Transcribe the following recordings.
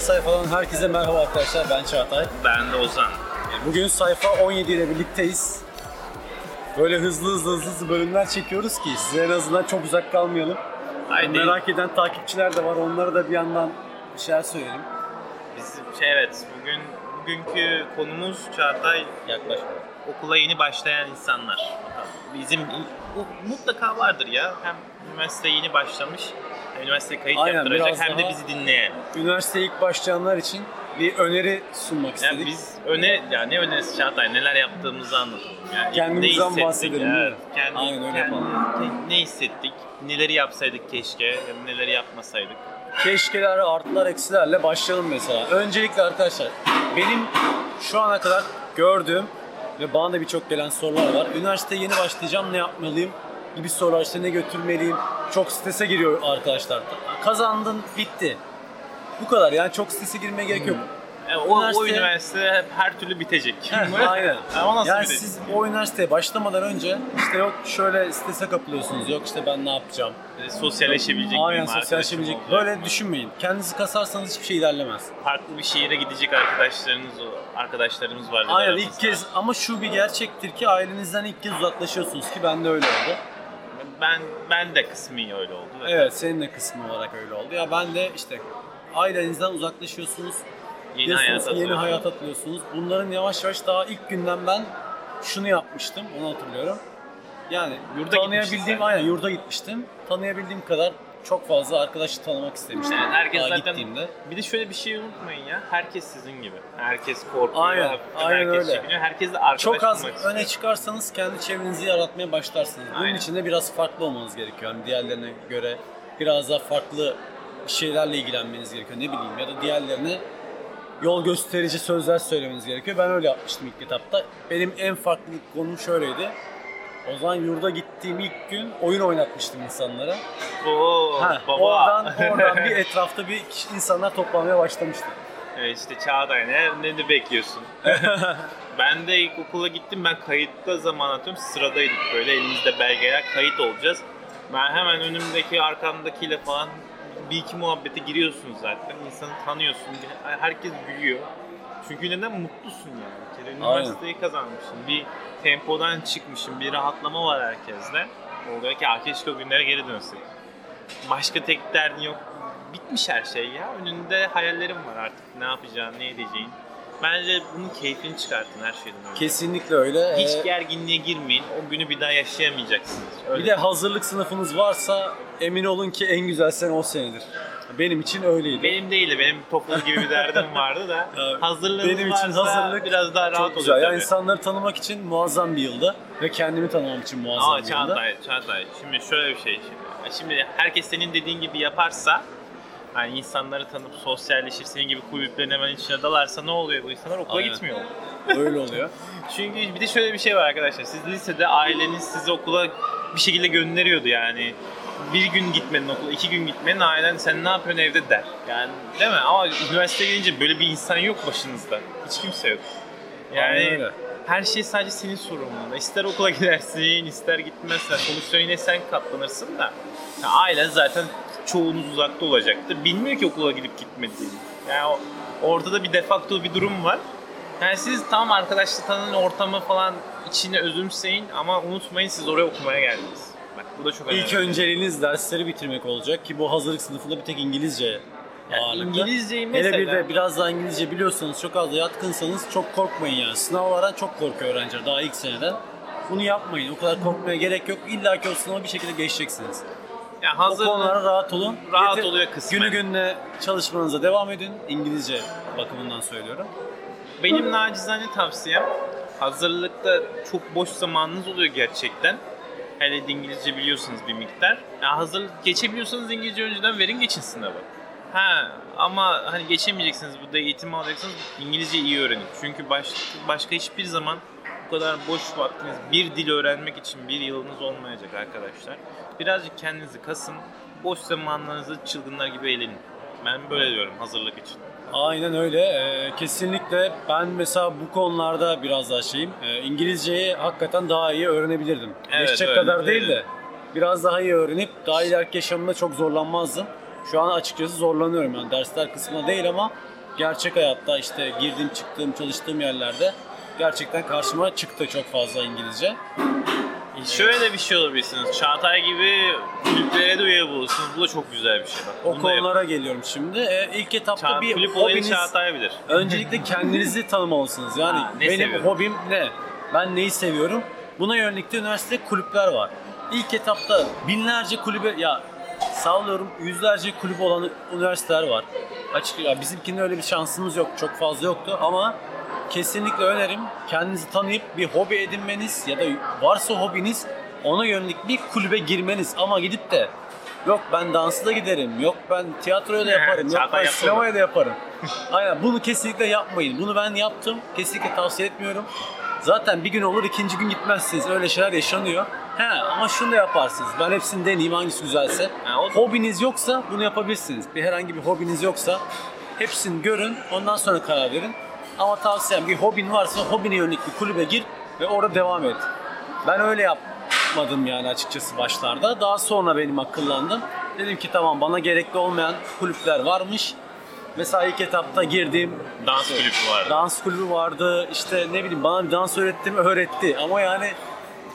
Bir sayfadan herkese merhaba arkadaşlar. Ben Çağatay. Ben de Ozan. Bugün sayfa 17 ile birlikteyiz. Böyle hızlı hızlı hızlı hızlı bölümler çekiyoruz ki size en azından çok uzak kalmayalım. Haydi. Merak eden takipçiler de var. Onlara da bir yandan bir şeyler söyleyelim. Biz, şey, evet, bugün bugünkü konumuz Çağatay Yaklaşma. okula yeni başlayan insanlar. Bizim bu mutlaka vardır ya. Hem üniversiteye yeni başlamış, hem üniversiteye kayıt Aynen, yaptıracak hem de bizi dinleyen. Üniversiteye ilk başlayanlar için bir öneri sunmak istedik. Yani biz öne ya ne önerisi Çağatay neler yaptığımızı anlatalım. Yani Kendimizden ne bahsedelim? Evet. Kendi, Aynen öyle kendi- yapalım. Ne hissettik? Neleri yapsaydık keşke, ya da neleri yapmasaydık. keşkeler, artılar, eksilerle başlayalım mesela. Öncelikle arkadaşlar benim şu ana kadar gördüğüm ve bana da birçok gelen sorular var. Üniversiteye yeni başlayacağım ne yapmalıyım gibi sorular işte ne götürmeliyim. Çok strese giriyor arkadaşlar. Kazandın bitti. Bu kadar yani çok strese girmeye gerek yok. Yani o, o Üniversite- üniversite hep her türlü bitecek. Heh, Aynen. Yani o nasıl yani bitecek? siz o üniversiteye başlamadan önce işte yok şöyle strese kapılıyorsunuz. Yok işte ben ne yapacağım. Böyle sosyalleşebilecek Aynen miyim, sosyalleşebilecek. arkadaşım olacak Böyle mı? düşünmeyin. Kendinizi kasarsanız hiçbir şey ilerlemez. Farklı bir şehire gidecek arkadaşlarınız arkadaşlarımız var. Aynen ilk kez ama şu bir gerçektir ki ailenizden ilk kez uzaklaşıyorsunuz ki ben de öyle oldu. Ben ben de kısmi öyle oldu. Evet senin de kısmı olarak öyle oldu. Ya ben de işte ailenizden uzaklaşıyorsunuz. Yeni Diyorsunuz hayat yeni hayat atıyorsunuz. Bunların yavaş yavaş daha ilk günden ben şunu yapmıştım. Onu hatırlıyorum. Yani Yurda tanıyabildiğim aynen yurda gitmiştim. Tanıyabildiğim kadar çok fazla arkadaşı tanımak istemiştim. Yani herkes daha zaten gittiğimde. bir de şöyle bir şey unutmayın ya. Herkes sizin gibi. Herkes korkuyor. Aynen, aynen herkes öyle. çekiniyor. Herkes de arkadaş Çok az bulmak istiyor. öne çıkarsanız kendi çevrenizi yaratmaya başlarsınız. Bunun Aynen. için de biraz farklı olmanız gerekiyor. Yani diğerlerine göre biraz daha farklı şeylerle ilgilenmeniz gerekiyor. Ne bileyim ya da diğerlerine yol gösterici sözler söylemeniz gerekiyor. Ben öyle yapmıştım ilk etapta. Benim en farklı konum şöyleydi. O zaman yurda gittiğim ilk gün oyun oynatmıştım insanlara. Oo, Ha, baba. oradan oradan bir etrafta bir kişi- insanlar toplamaya başlamıştı. Evet işte Çağatay ne, ne de bekliyorsun? ben de ilk okula gittim. Ben kayıtta zaman atıyorum. Sıradaydık böyle elimizde belgeler kayıt olacağız. Ben hemen önümdeki arkamdakiyle falan bir iki muhabbete giriyorsun zaten. İnsanı tanıyorsun. Herkes gülüyor. Çünkü neden mutlusun yani. Bir kere Aynen. üniversiteyi kazanmışsın. Bir tempodan çıkmışsın. Bir rahatlama var herkeste. Oluyor ki "Aa, keşke o günlere geri dönsek. Başka tek derdin yok. Bitmiş her şey ya. Önünde hayallerim var artık. Ne yapacağın, ne edeceğin. Bence bunun keyfini çıkartın her şeyden önce. Kesinlikle öyle. Hiç Ee, gerginliğe girmeyin. O günü bir daha yaşayamayacaksınız. Öyle. Bir de hazırlık sınıfınız varsa emin olun ki en güzel sene o senedir. Benim için öyleydi. benim değil de benim toplum gibi bir derdim vardı da Evet. hazırlığımız Benim için varsa hazırlık biraz daha rahat Çok oluyor güzel. Yani tabii. insanları tanımak için muazzam bir yıldı ve kendimi tanımam için muazzam Ama bir yıldı. Çağatay, Çağatay şimdi şöyle bir şey. Şimdi, şimdi herkes senin dediğin gibi yaparsa yani insanları tanıp sosyalleşir, senin gibi kulüplerin hemen içine dalarsa ne oluyor bu insanlar? Okula Aynen. gitmiyor. Öyle oluyor. Çünkü bir de şöyle bir şey var arkadaşlar. Siz lisede aileniz sizi okula bir şekilde gönderiyordu yani. Bir gün gitmenin okula, iki gün gitmenin ailen sen ne yapıyorsun evde der. Yani değil mi? Ama üniversiteye gelince böyle bir insan yok başınızda. Hiç kimse yok. Yani her şey sadece senin sorumluluğunda. İster okula gidersin, ister gitmezsen. Sonuçta yine sen katlanırsın da. Ya ailen zaten çoğunuz uzakta olacaktır. Bilmiyor ki okula gidip gitmediğini. Yani ortada bir defakto bir durum var. Yani siz tam arkadaşlık tanının ortamı falan içine özümseyin ama unutmayın siz oraya okumaya geldiniz. Bak bu da çok önemli. İlk önceliğiniz dersleri bitirmek olacak ki bu hazırlık sınıfında bir tek İngilizce Yani ağırlıklı. İngilizceyi mesela... Hele bir de biraz daha İngilizce biliyorsanız, çok az da yatkınsanız çok korkmayın yani. Sınavlardan çok korkuyor öğrenciler daha ilk seneden. Bunu yapmayın. O kadar korkmaya gerek yok. İlla ki o sınavı bir şekilde geçeceksiniz. yani O hazır konulara rahat olun. Rahat Yeter- oluyor kısmen. Günü gününe çalışmanıza devam edin. İngilizce bakımından söylüyorum. Benim nacizane tavsiyem hazırlıkta çok boş zamanınız oluyor gerçekten. Hele İngilizce biliyorsunuz bir miktar. Ya hazırlık geçebiliyorsanız İngilizce önceden verin geçin sınavı. Ha ama hani geçemeyeceksiniz burada eğitimi alacaksınız İngilizce iyi öğrenin. Çünkü baş, başka hiçbir zaman bu kadar boş vaktiniz bir dil öğrenmek için bir yılınız olmayacak arkadaşlar. Birazcık kendinizi kasın. Boş zamanlarınızı çılgınlar gibi eğlenin. Ben böyle diyorum hazırlık için. Aynen öyle. Ee, kesinlikle ben mesela bu konularda biraz daha şeyim. Ee, İngilizceyi hakikaten daha iyi öğrenebilirdim. Evet, Geçecek öyle, kadar değil de biraz daha iyi öğrenip daha ileriki yaşamımda çok zorlanmazdım. Şu an açıkçası zorlanıyorum yani dersler kısmında değil ama gerçek hayatta işte girdiğim çıktığım çalıştığım yerlerde gerçekten karşıma çıktı çok fazla İngilizce. Şöyle bir şey olabilirsiniz. Çağatay gibi kulüplere de üye bulursunuz. Bu da çok güzel bir şey. Bak, O bunu da yapın. konulara geliyorum şimdi. Ee, ilk etapta Ça- bir kulüp olayını hobiniz, Çağatay bilir. öncelikle kendinizi tanımalısınız. Yani Ha, ne benim seviyorum? hobim ne? Ben neyi seviyorum? Buna yönelik de üniversitede kulüpler var. İlk etapta binlerce kulübe ya sallıyorum yüzlerce kulüp olan üniversiteler var. Açık ya bizimkinde öyle bir şansımız yok. Çok fazla yoktu ama kesinlikle önerim kendinizi tanıyıp bir hobi edinmeniz ya da varsa hobiniz ona yönelik bir kulübe girmeniz ama gidip de yok ben dansı da giderim, yok ben tiyatroya da yaparım, yok ben sinemaya da yaparım. Aynen bunu kesinlikle yapmayın. Bunu ben yaptım. Kesinlikle tavsiye etmiyorum. Zaten bir gün olur ikinci gün gitmezsiniz. Öyle şeyler yaşanıyor. He ama şunu da yaparsınız. Ben hepsini deneyeyim hangisi güzelse. Ha, o Hobiniz yoksa bunu yapabilirsiniz. Bir herhangi bir hobiniz yoksa hepsini görün. Ondan sonra karar verin. Ama tavsiyem bir hobin varsa hobine yönelik bir kulübe gir ve orada devam et. Ben öyle yapmadım yani açıkçası başlarda. Daha sonra benim akıllandım. Dedim ki tamam bana gerekli olmayan kulüpler varmış. Mesela ilk etapta girdiğim Dans kulübü vardı. dans kulübü vardı. İşte ne bileyim bana bir dans öğretti mi öğretti. Ama yani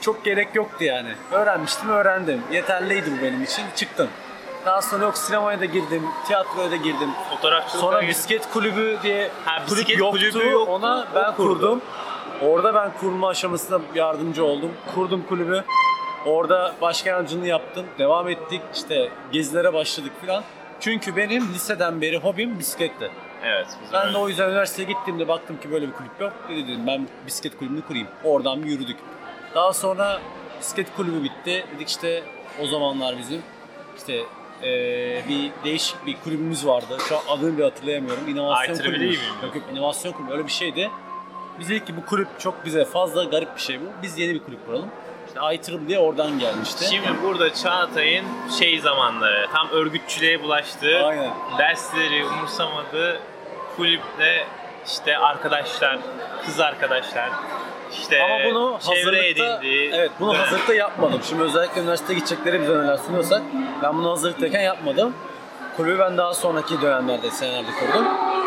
çok gerek yoktu yani. Öğrenmiştim öğrendim. Yeterliydi bu benim için. Çıktım. Daha sonra yok sinemaya da girdim, tiyatroya da girdim. Fotoğrafçılık Sonra bisiklet kulübü diye Ha, kulüp bisiklet yoktu. kulübü yoktu, Ona o ben kurdu. kurdum. Orada ben kurma aşamasında yardımcı oldum. Kurdum kulübü. Orada başkan yardımcılığını yaptım. Devam ettik. İşte gezilere başladık falan. Çünkü benim liseden beri hobim bisikletti. Evet. bizim Ben de o yüzden üniversiteye gittiğimde baktım ki böyle bir kulüp yok. Dedim ben bisiklet kulübünü kurayım. Oradan bir yürüdük. Daha sonra bisiklet kulübü bitti. Dedik işte o zamanlar bizim işte eee, bir değişik bir kulübümüz vardı. Şu an adını bile hatırlayamıyorum. İnovasyon IEEE kulübü. Yok yok inovasyon kulübü öyle bir şeydi. Biz dedik ki bu kulüp çok bize fazla garip bir şey bu. Biz yeni bir kulüp kuralım. İşte IEEE oradan gelmişti. Şimdi burada Çağatay'ın şey zamanları, tam örgütçülüğe bulaştığı, Aynen. dersleri umursamadığı kulüple işte arkadaşlar, kız arkadaşlar, işte Ama bunu çevre edindiği evet bunu dönem. hazırlıkta yapmadım. Şimdi özellikle üniversiteye gidecekleri bize neler sunuyorsak ben bunu hazırlıktayken yapmadım. Kulübü ben daha sonraki dönemlerde, senelerde kurdum.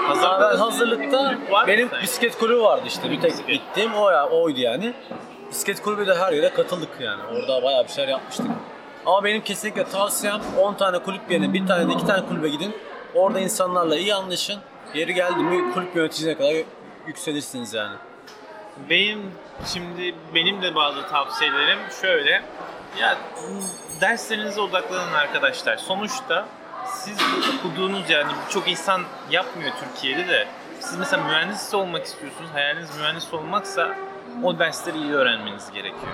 Hazırlıkta ben hazırlıkta benim sanki? bisiklet kulübü vardı işte. Bir tek gittiğim o ya, oydu yani. Bisiklet kulübü de her yere katıldık yani. Orada bayağı bir şeyler yapmıştık. Ama benim kesinlikle tavsiyem 10 tane kulüp yerine bir tane de iki tane kulübe gidin. Orada insanlarla iyi anlaşın. Yeri geldi mi kulüp yöneticisine kadar yükselirsiniz yani. Benim şimdi benim de bazı tavsiyelerim şöyle. Ya derslerinize odaklanın arkadaşlar. Sonuçta siz okuduğunuz yani birçok insan yapmıyor Türkiye'de de. Siz mesela mühendis olmak istiyorsunuz. Hayaliniz mühendis olmaksa o dersleri iyi öğrenmeniz gerekiyor.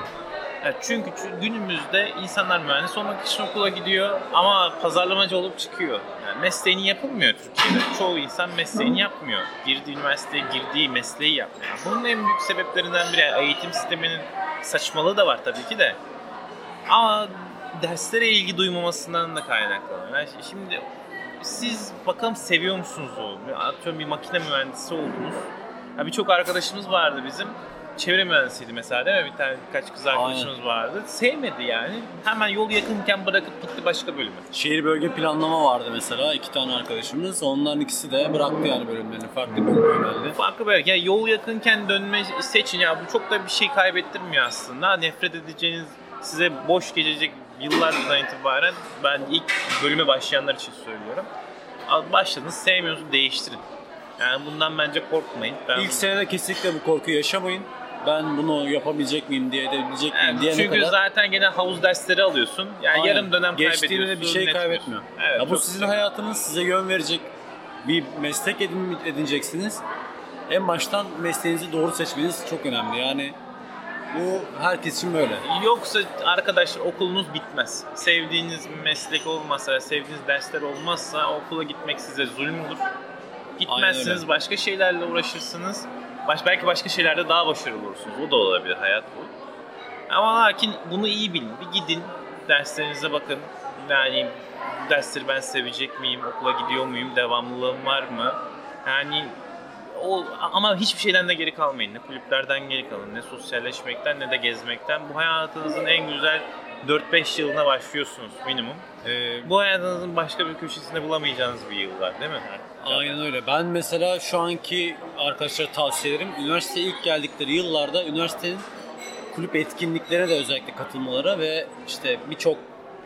Çünkü çü- günümüzde insanlar mühendis olmak için okula gidiyor ama pazarlamacı olup çıkıyor. Yani mesleğini yapılmıyor Türkiye'de. Çoğu insan mesleğini yapmıyor. Girdiği üniversiteye girdiği mesleği yapmıyor. Bunun en büyük sebeplerinden biri eğitim sisteminin saçmalığı da var tabii ki de. Ama derslere ilgi duymamasından da kaynaklanıyor. Yani şimdi siz bakalım seviyor musunuz o? Atıyorum bir makine mühendisi oldunuz. Ya birçok arkadaşımız vardı bizim. Çevre mühendisiydi mesela değil mi? Bir tane birkaç kız arkadaşımız vardı. Sevmedi yani. Hemen yol yakınken bırakıp gitti başka bölüme. Şehir bölge planlama vardı mesela iki tane arkadaşımız. Onların ikisi de bıraktı yani bölümlerini. Farklı bölüme yöneldi. Farkı belki yani yol yakınken dönme seçin ya bu çok da bir şey kaybettirmiyor aslında. Nefret edeceğiniz size boş geçecek yıllardan itibaren ben ilk bölüme başlayanlar için söylüyorum. Başladınız sevmiyorsunuz değiştirin. Yani bundan bence korkmayın. Ben İlk senede kesinlikle bu korkuyu yaşamayın. Ben bunu yapabilecek miyim diye edebilecek miyim Yani diyene çünkü kadar. zaten gene havuz dersleri alıyorsun. Yani Aynen. yarım dönem Geçtiğinde bir şey kaybetmiyor. Evet, ya bu sizin güzel. hayatınız size yön verecek bir meslek edin, edineceksiniz. En baştan mesleğinizi doğru seçmeniz çok önemli. Yani bu herkes için böyle. Yoksa arkadaşlar okulunuz bitmez. Sevdiğiniz meslek olmazsa, sevdiğiniz dersler olmazsa okula gitmek size zulüm olur. Gitmezsiniz, başka şeylerle uğraşırsınız. Baş, belki başka şeylerde daha başarılı olursunuz. O da olabilir hayat bu. Ama lakin bunu iyi bilin. Bir gidin, derslerinize bakın. Yani dersleri ben sevecek miyim, okula gidiyor muyum, devamlılığım var mı? Yani o ama hiçbir şeyden de geri kalmayın. Ne kulüplerden geri kalın, ne sosyalleşmekten ne de gezmekten. Bu hayatınızın en güzel 4-5 yılına başlıyorsunuz minimum. Ee, Bu hayatınızın başka bir köşesinde bulamayacağınız bir yıl var değil mi? Aynen öyle. Ben mesela şu anki arkadaşlara tavsiye ederim. Üniversiteye ilk geldikleri yıllarda üniversitenin kulüp etkinliklerine de özellikle katılmaları ve işte birçok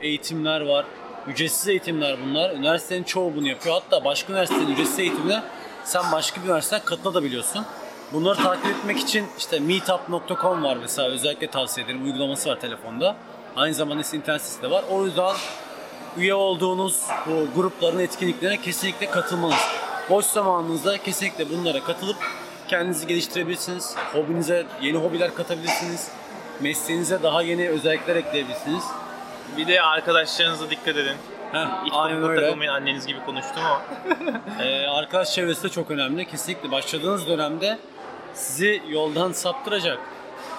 eğitimler var. Ücretsiz eğitimler bunlar. Üniversitenin çoğu bunu yapıyor. Hatta başka üniversitenin ücretsiz eğitimine sen başka bir üniversiteden katılabiliyorsun. Bunları takip etmek için işte meetup.com var mesela özellikle tavsiye ederim. Uygulaması var telefonda. Aynı zamanda internet sitesi de var. O yüzden üye olduğunuz bu grupların etkinliklerine kesinlikle katılmanız. Boş zamanınızda kesinlikle bunlara katılıp kendinizi geliştirebilirsiniz. Hobinize yeni hobiler katabilirsiniz. Mesleğinize daha yeni özellikler ekleyebilirsiniz. Bir de arkadaşlarınıza dikkat edin. Heh, Hiç aynen öyle. takılmayın anneniz gibi konuştum ama. Ee, arkadaş çevresi de çok önemli. Kesinlikle başladığınız dönemde sizi yoldan saptıracak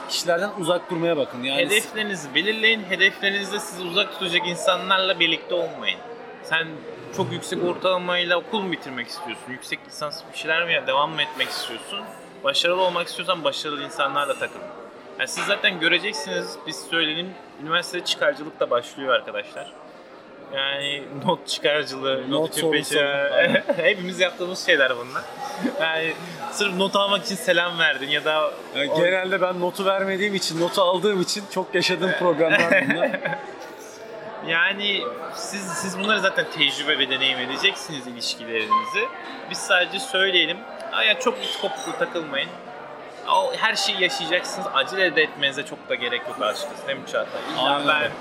kişilerden uzak durmaya bakın. Yani Hedeflerinizi belirleyin. Hedeflerinizde sizi uzak tutacak insanlarla birlikte olmayın. Sen çok yüksek ortalamayla okul mu bitirmek istiyorsun? Yüksek lisans bir şeyler mi devam mı etmek istiyorsun? Başarılı olmak istiyorsan başarılı insanlarla takılın. Yani siz zaten göreceksiniz, biz söyleyelim, üniversitede çıkarcılık da başlıyor arkadaşlar. Yani not çıkarcılığı, not, Not Aynen. Hepimiz yaptığımız şeyler bunlar. Yani sırf not almak için selam verdin ya da Yani genelde ben notu vermediğim için, notu aldığım için çok yaşadığım problemler bunlar. Yani siz siz bunları zaten tecrübe ve deneyim edeceksiniz ilişkilerinizi. Biz sadece söyleyelim. Aya çok kopuklu takılmayın. O, her şeyi yaşayacaksınız. Acele de etmenize çok da gerek yok açıkçası. Değil mi Çağatay? İlla ben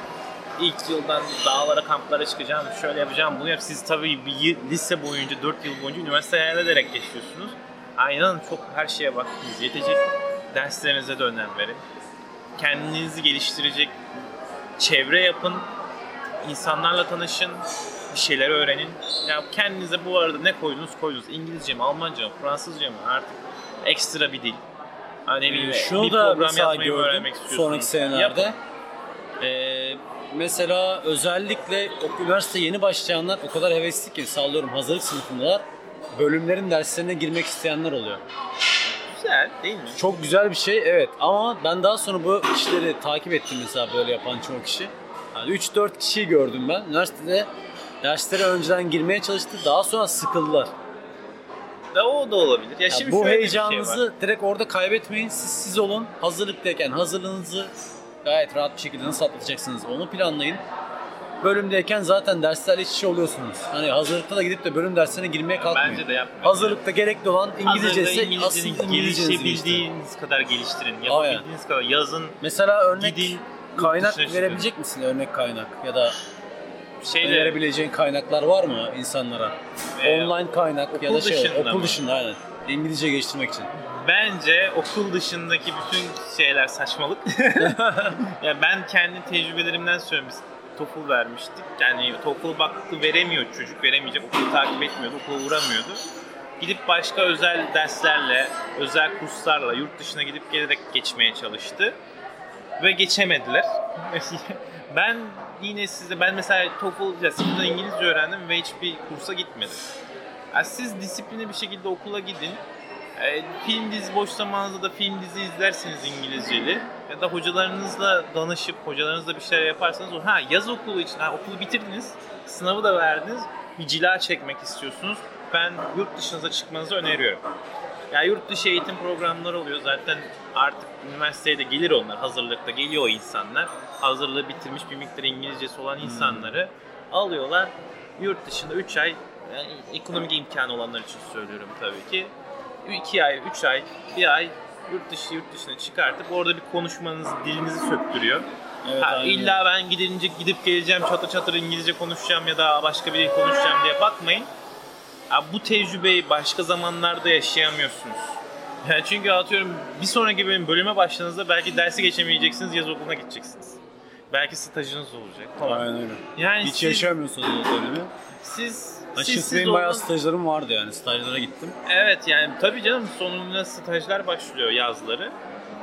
ilk yıldan dağlara, kamplara çıkacağım, şöyle yapacağım, bunu yap. Siz tabii bir lise boyunca, 4 yıl boyunca üniversite hayal ederek geçiyorsunuz. Aynen çok her şeye vaktiniz yetecek. Derslerinize de önem verin. Kendinizi geliştirecek çevre yapın insanlarla tanışın, bir şeyler öğrenin. Ya kendinize bu arada ne koydunuz koydunuz. İngilizce mi, Almanca mı, Fransızca mı artık ekstra bir dil. Hani ne bileyim, Şunu bir da program yazmayı gördüm öğrenmek istiyorsunuz. sonraki senelerde. Yapın. Ee, mesela özellikle üniversite yeni başlayanlar o kadar hevesli ki sallıyorum hazırlık sınıfındalar. Bölümlerin derslerine girmek isteyenler oluyor. Güzel değil mi? Çok güzel bir şey evet ama ben daha sonra bu kişileri takip ettim mesela böyle yapan çoğu kişi. Yani 3-4 kişiyi gördüm ben. Üniversitede derslere önceden girmeye çalıştı. Daha sonra sıkıldılar. Da o da olabilir. Ya Ya şimdi bu bir heyecanınızı şey var. direkt orada kaybetmeyin. Siz siz olun. Hazırlıktayken hazırlığınızı gayet rahat bir şekilde nasıl atlatacaksınız onu planlayın. Bölümdeyken zaten derslerle iç içe oluyorsunuz. Hani hazırlıkta da gidip de bölüm derslerine girmeye kalkmayın. Bence de yapmayın. Hazırlıkta gerekli olan İngilizce ise asıl İngilizcenizi gelişebildiğiniz kadar geliştirin. Aynen. Yapabildiğiniz kadar yazın. Mesela örnek Gidin, kaynak verebilecek misin? Örnek kaynak ya da Şeyle, verebileceğin kaynaklar var mı insanlara? Ee, Online kaynak ya da şey dışında okul mı? dışında aynen. İngilizce geliştirmek için. Bence okul dışındaki bütün şeyler saçmalık. ya ben kendi tecrübelerimden söylüyorum. TOEFL vermiştik. Yani TOEFL baktı veremiyor çocuk, veremeyecek. Okulu takip etmiyordu, okula uğramıyordu. Gidip başka özel derslerle, özel kurslarla yurt dışına gidip gelerek geçmeye çalıştı. Ve geçemediler. ben yine size, ben mesela TOEFL, ya İngilizce öğrendim ve hiçbir kursa gitmedim. Ya siz disiplinli bir şekilde okula gidin. E, film dizi boş zamanınızda da film dizi izlersiniz İngilizceli. Ya da hocalarınızla danışıp hocalarınızla bir şeyler yaparsanız o ha yaz okulu için ha, okulu bitirdiniz. Sınavı da verdiniz. Bir cila çekmek istiyorsunuz. Ben yurt dışınıza çıkmanızı öneriyorum. Ya yurt dışı eğitim programları oluyor. Zaten artık üniversiteye de gelir onlar. Hazırlıkta geliyor o insanlar. Hazırlığı bitirmiş bir miktar İngilizcesi olan insanları alıyorlar. Yurt dışında 3 ay yani ekonomik imkanı olanlar için söylüyorum tabii ki. 2 ay, 3 ay, 1 ay yurt dışı yurt dışına çıkartıp orada bir konuşmanız, dilinizi söktürüyor. Evet, ha, aynen illa ben gidince gidip geleceğim çatır çatır İngilizce konuşacağım ya da başka bir dil konuşacağım diye bakmayın. Ya bu tecrübeyi başka zamanlarda yaşayamıyorsunuz. Yani çünkü atıyorum bir sonraki bölüm bölüme başladığınızda belki dersi geçemeyeceksiniz, yaz okuluna gideceksiniz. Belki stajınız olacak falan. Aynen öyle. Yani Hiç siz, yaşamıyorsunuz o dönemi. siz, Açıkçası siz benim bayağı olun. stajlarım vardı yani. Stajlara gittim. Evet yani tabii canım sonunda stajlar başlıyor yazları.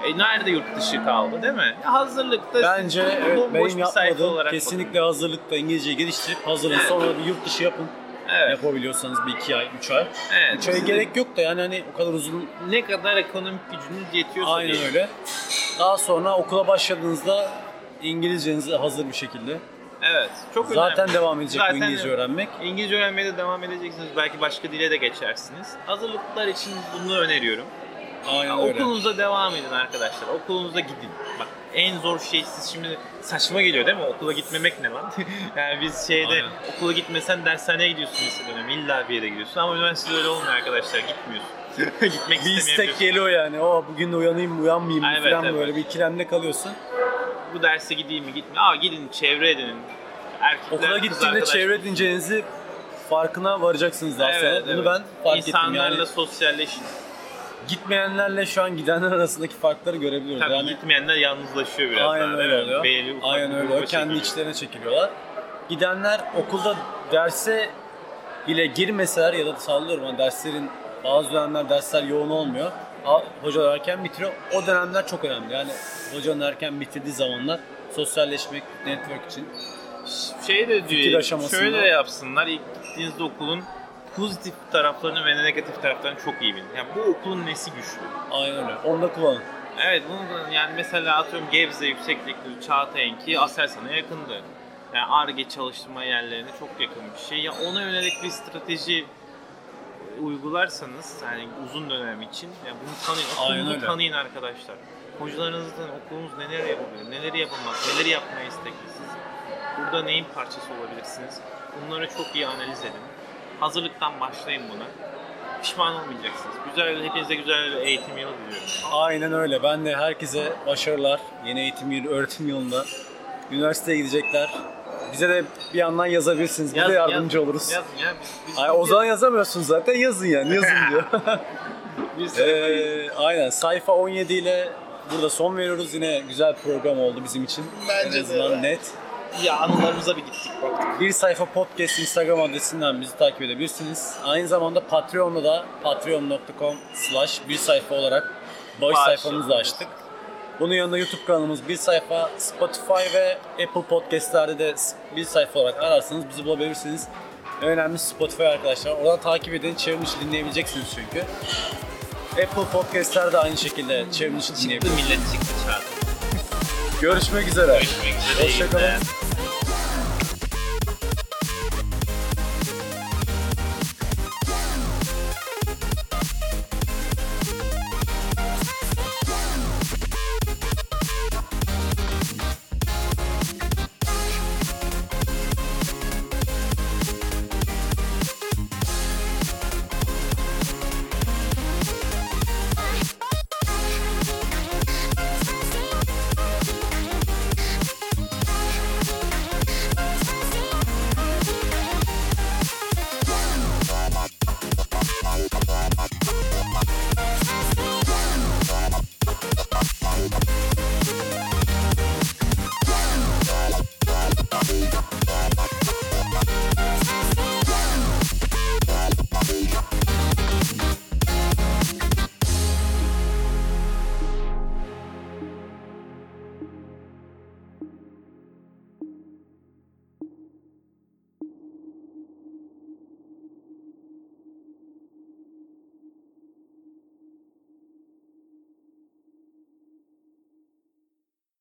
E nerede yurt dışı kaldı değil mi? Hazırlıkta Bence evet, benim yapmadığım kesinlikle hazırlıkta İngilizceyi geliştirip hazırın sonra bir yurt dışı yapın. bakın. Evet. Yapabiliyorsanız bir iki ay, üç ay. evet. Üç aya gerek yok da yani hani o kadar uzun Ne kadar ekonomik gücünüz yetiyorsa aynen diye. öyle. Daha sonra okula başladığınızda İngilizcenizi hazır bir şekilde. Evet. Çok Zaten önemli. devam edecek Zaten bu İngilizce öğrenmek. İngilizce öğrenmeye de devam edeceksiniz. Belki başka dile de geçersiniz. Hazırlıklar için bunu öneriyorum. Aynen öyle. Okulunuza devam edin arkadaşlar. Okulunuza gidin. Bak en zor şey siz şimdi saçma geliyor değil mi? Okula gitmemek ne lan? yani biz şeyde Aynen. okula gitmesen dershaneye gidiyorsun lise dönemi. İlla bir yere gidiyorsun ama üniversitede öyle olmuyor arkadaşlar. Gitmiyorsun. Gitmek Bir istek geliyor yani. O bugün de uyanayım uyanmayayım Evet, falan evet. böyle bir ikilemde kalıyorsun. Bu derse gideyim mi gitme. Aa gidin çevre edinin. Erkekler, Okula gittiğinde çevre edineceğinizi farkına varacaksınız daha sonra. Bunu evet. ben fark ettim İnsanlarla yani. sosyalleşin. Gitmeyenlerle şu an gidenler arasındaki farkları görebiliyoruz. Tabii yani gitmeyenler yalnızlaşıyor biraz aynen daha. öyle mi? oluyor. Ufak Aynen öyle oluyor. Kendi çekiliyor. içlerine çekiliyorlar. Gidenler okulda derse bile girmeseler ya da sallıyorum hani derslerin bazı dönemler dersler yoğun olmuyor. Hocalar erken bitiriyor. O dönemler çok önemli. Yani hocanın erken bitirdiği zamanlar sosyalleşmek, network için. şey de diyor, şöyle de yapsınlar. İlk gittiğinizde okulun pozitif taraflarını ve negatif taraflarını çok iyi bilin. Yani bu okulun nesi güçlü? Aynen öyle. Onu da kullanın. Evet bunu yani mesela atıyorum Gebze Yüksek Teknoloji Çağatay'ınki Aselsan'a yakındı. Yani ARGE çalıştırma yerlerine çok yakın bir şey. Ya ona yönelik bir strateji uygularsanız yani uzun dönem için yani bunu tanıyın. Aynen Okulunuzu öyle. tanıyın arkadaşlar. Hocalarınızdan okulunuz neler yapabilir, neleri yapamaz, neleri yapmaya isteklisiniz. Burada neyin parçası olabilirsiniz? Bunları çok iyi analiz edin. Hazırlıktan başlayın buna. Pişman olmayacaksınız. Güzel, hepinize güzel bir eğitim yılı diliyorum. Aynen öyle. Ben de herkese başarılar. Yeni eğitim yılı, öğretim yılında. Üniversiteye gidecekler. Bize de bir yandan yazabilirsiniz. Biz de yardımcı yazın, oluruz. Yazın ya. Biz, biz, Ay, o zaman yazamıyorsunuz zaten. Yazın yani. Yazın diyor. Ee, aynen. Sayfa 17 ile burada son veriyoruz. Yine güzel program oldu bizim için. Bence en azından de. net. ya anılarımıza bir gittik baktık. Bir sayfa podcast Instagram adresinden bizi takip edebilirsiniz. Aynı zamanda Patreon'da da patreon.com slash bir sayfa olarak bağış sayfamızı açtık. Bunun yanında YouTube kanalımız bir sayfa, Spotify ve Apple Podcast'lerde de bir sayfa olarak ararsanız bizi bulabilirsiniz. En önemli Spotify arkadaşlar. Oradan takip edin, çevrim içi dinleyebileceksiniz çünkü. Apple Podcast'lerde aynı şekilde çevrim içi Çıktı dinleyebilirsiniz. millet çıktı çağırdı. Görüşmek üzere. Görüşmek üzere. Hoşçakalın. İyi günler.